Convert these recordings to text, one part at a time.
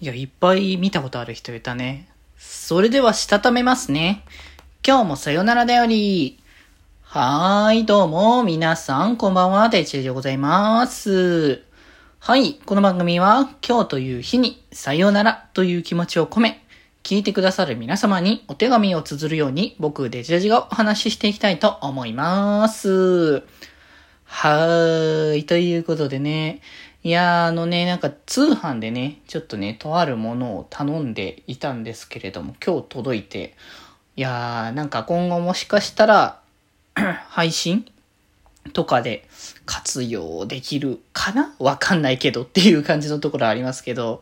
いや、いっぱい見たことある人いたね。それでは、したためますね。今日もさよならだより。はーい、どうも、皆さん、こんばんは、デチェでございます。はい、この番組は、今日という日に、さよならという気持ちを込め、聞いてくださる皆様にお手紙を綴るように、僕、デジェジがお話ししていきたいと思います。はーい、ということでね、いやー、あのね、なんか通販でね、ちょっとね、とあるものを頼んでいたんですけれども、今日届いて、いやー、なんか今後もしかしたら、配信とかで活用できるかな？わかんないけどっていう感じのところありますけど、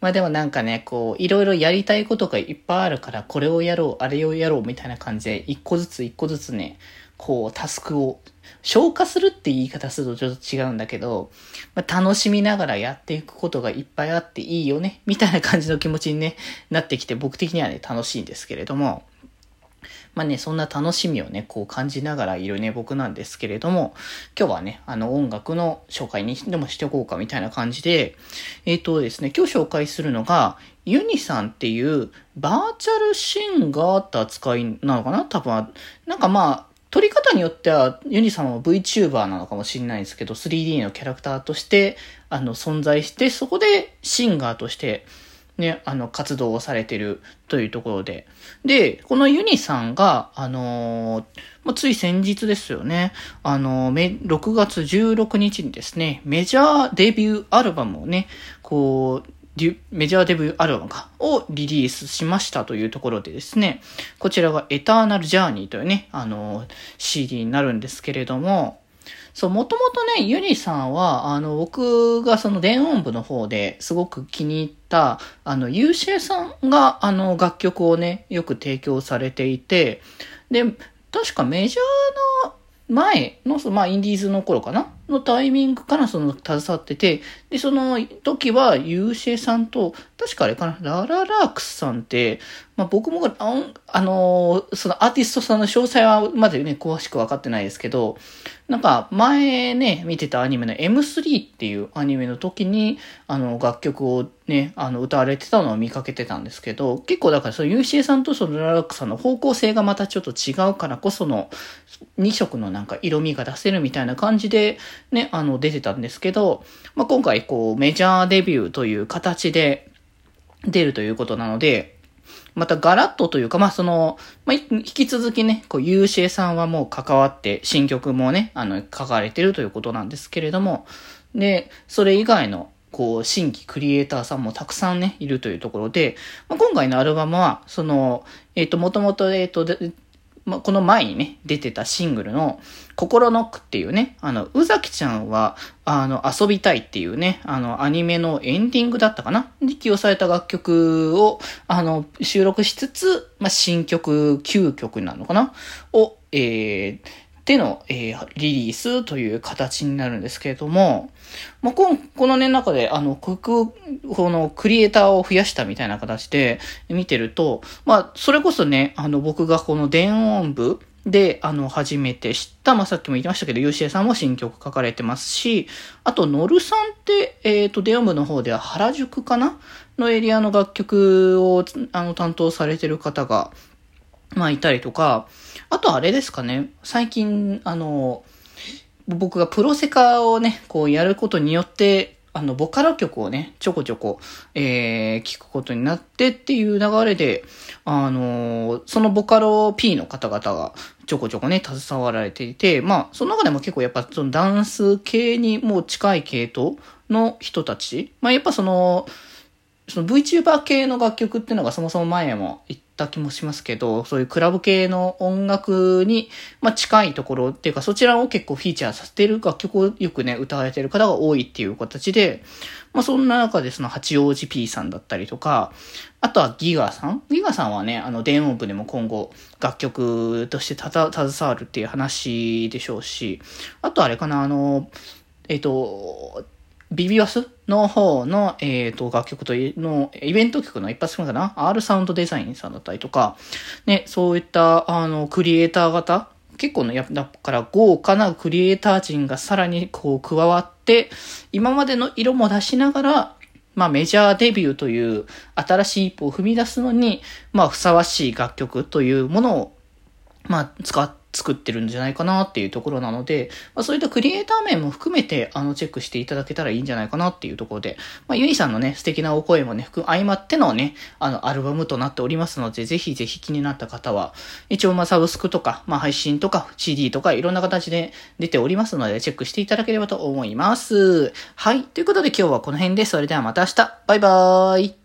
まあでもなんかね、こう、いろいろやりたいことがいっぱいあるから、これをやろう、あれをやろうみたいな感じで、一個ずつ一個ずつね、こう、タスクを消化するって言い方するとちょっと違うんだけど、まあ、楽しみながらやっていくことがいっぱいあっていいよね、みたいな感じの気持ちに、ね、なってきて、僕的にはね、楽しいんですけれども、まあね、そんな楽しみをね、こう感じながらいるね、僕なんですけれども、今日はね、あの音楽の紹介にでもしておこうかみたいな感じで、えっ、ー、とですね、今日紹介するのが、ユニさんっていうバーチャルシンガーって扱いなのかな？多分、なんかまあ、撮り方によっては、ユニさんは VTuber なのかもしれないんですけど、3D のキャラクターとして、あの、存在して、そこでシンガーとして、ね、あの、活動をされてるというところで。で、このユニさんが、あのー、つい先日ですよね、あのー、6月16日にですね、メジャーデビューアルバムをね、こう、メジャーデビューアルバムか、をリリースしましたというところでですね、こちらがエターナルジャーニーというね、あの、CD になるんですけれども、そう、もともとね、ユニさんは、あの、僕がその電音部の方ですごく気に入った、あの、ユーシェさんが、あの、楽曲をね、よく提供されていて、で、確かメジャーの前の、まあ、インディーズの頃かな？のタイミングからその、携わってて、で、その時は、ユーシェさんと、確かあれかな、ラララークスさんって、まあ、僕も、あの、そのアーティストさんの詳細はまだね、詳しくわかってないですけど、なんか、前ね、見てたアニメの M3 っていうアニメの時に、あの、楽曲をね、あの、歌われてたのを見かけてたんですけど、結構だから、その UCA さんとそのララックスさんの方向性がまたちょっと違うからこその、2色のなんか色味が出せるみたいな感じで、ね、あの、出てたんですけど、まあ、今回こう、メジャーデビューという形で出るということなので、またガラッとというか、まあその、まあ引き続きね、こう、ユーシエさんはもう関わって新曲もね、あの、書かれてるということなんですけれども、で、それ以外の、こう、新規クリエイターさんもたくさんね、いるというところで、まあ、今回のアルバムは、その、えっ、ー、と、もともと、えっ、ー、と、まこの前にね、出てたシングルの、心ノックっていうね、あの、うざきちゃんは、あの、遊びたいっていうね、あの、アニメのエンディングだったかな？に起用された楽曲を、あの、収録しつつ、まあ、新曲9曲なのかな？を、えー、での、えー、リリースという形になるんですけれども、まあ、ここのね、中で、あの、このクリエイターを増やしたみたいな形で見てると、まあ、それこそね、あの、僕がこの電音部で、あの、初めて知った、まあ、さっきも言ってましたけど、ユーシエさんも新曲書かれてますし、あと、ノルさんって、えっ、ー、と、電音部の方では原宿かな？のエリアの楽曲を、あの、担当されてる方が、まあ、いたりとか、あとあれですかね、最近、あの、僕がプロセカをね、こうやることによって、あの、ボカロ曲をね、ちょこちょこ、えー、聞くことになってっていう流れで、あのー、そのボカロ P の方々がちょこちょこね、携わられていて、まあ、その中でも結構やっぱそのダンス系にもう近い系統の人たち、まあやっぱその、その VTuber 系の楽曲っていうのがそもそも前も言った気もしますけど、そういうクラブ系の音楽に、まあ、近いところっていうか、そちらを結構フィーチャーさせてる楽曲をよくね、歌われてる方が多いっていう形で、まあ、そんな中でその八王子 P さんだったりとか、あとはギガさん？ギガさんはね、あの、電音部でも今後楽曲として、携わるっていう話でしょうし、あとあれかな、あの、えっ、と、ビビワスの方の、えっ、ー、と、楽曲というの、イベント曲の一発目かな ?R サウンドデザインさんだったりとか、ね、そういった、あの、クリエイター型結構の、やだから豪華なクリエイター陣がさらにこう加わって、今までの色も出しながら、まあメジャーデビューという新しい一歩を踏み出すのに、まあふさわしい楽曲というものを、まあ使って、作ってるんじゃないかなっていうところなので、まあ、そういったクリエイター面も含めて、あの、チェックしていただけたらいいんじゃないかなっていうところで、まあ、ゆいさんのね、素敵なお声もね、含相まってのね、あの、アルバムとなっておりますので、ぜひぜひ気になった方は、一応、まあ、サブスクとか、まあ、配信とか、CD とか、いろんな形で出ておりますので、チェックしていただければと思います。はい。ということで今日はこの辺です、それではまた明日。バイバーイ。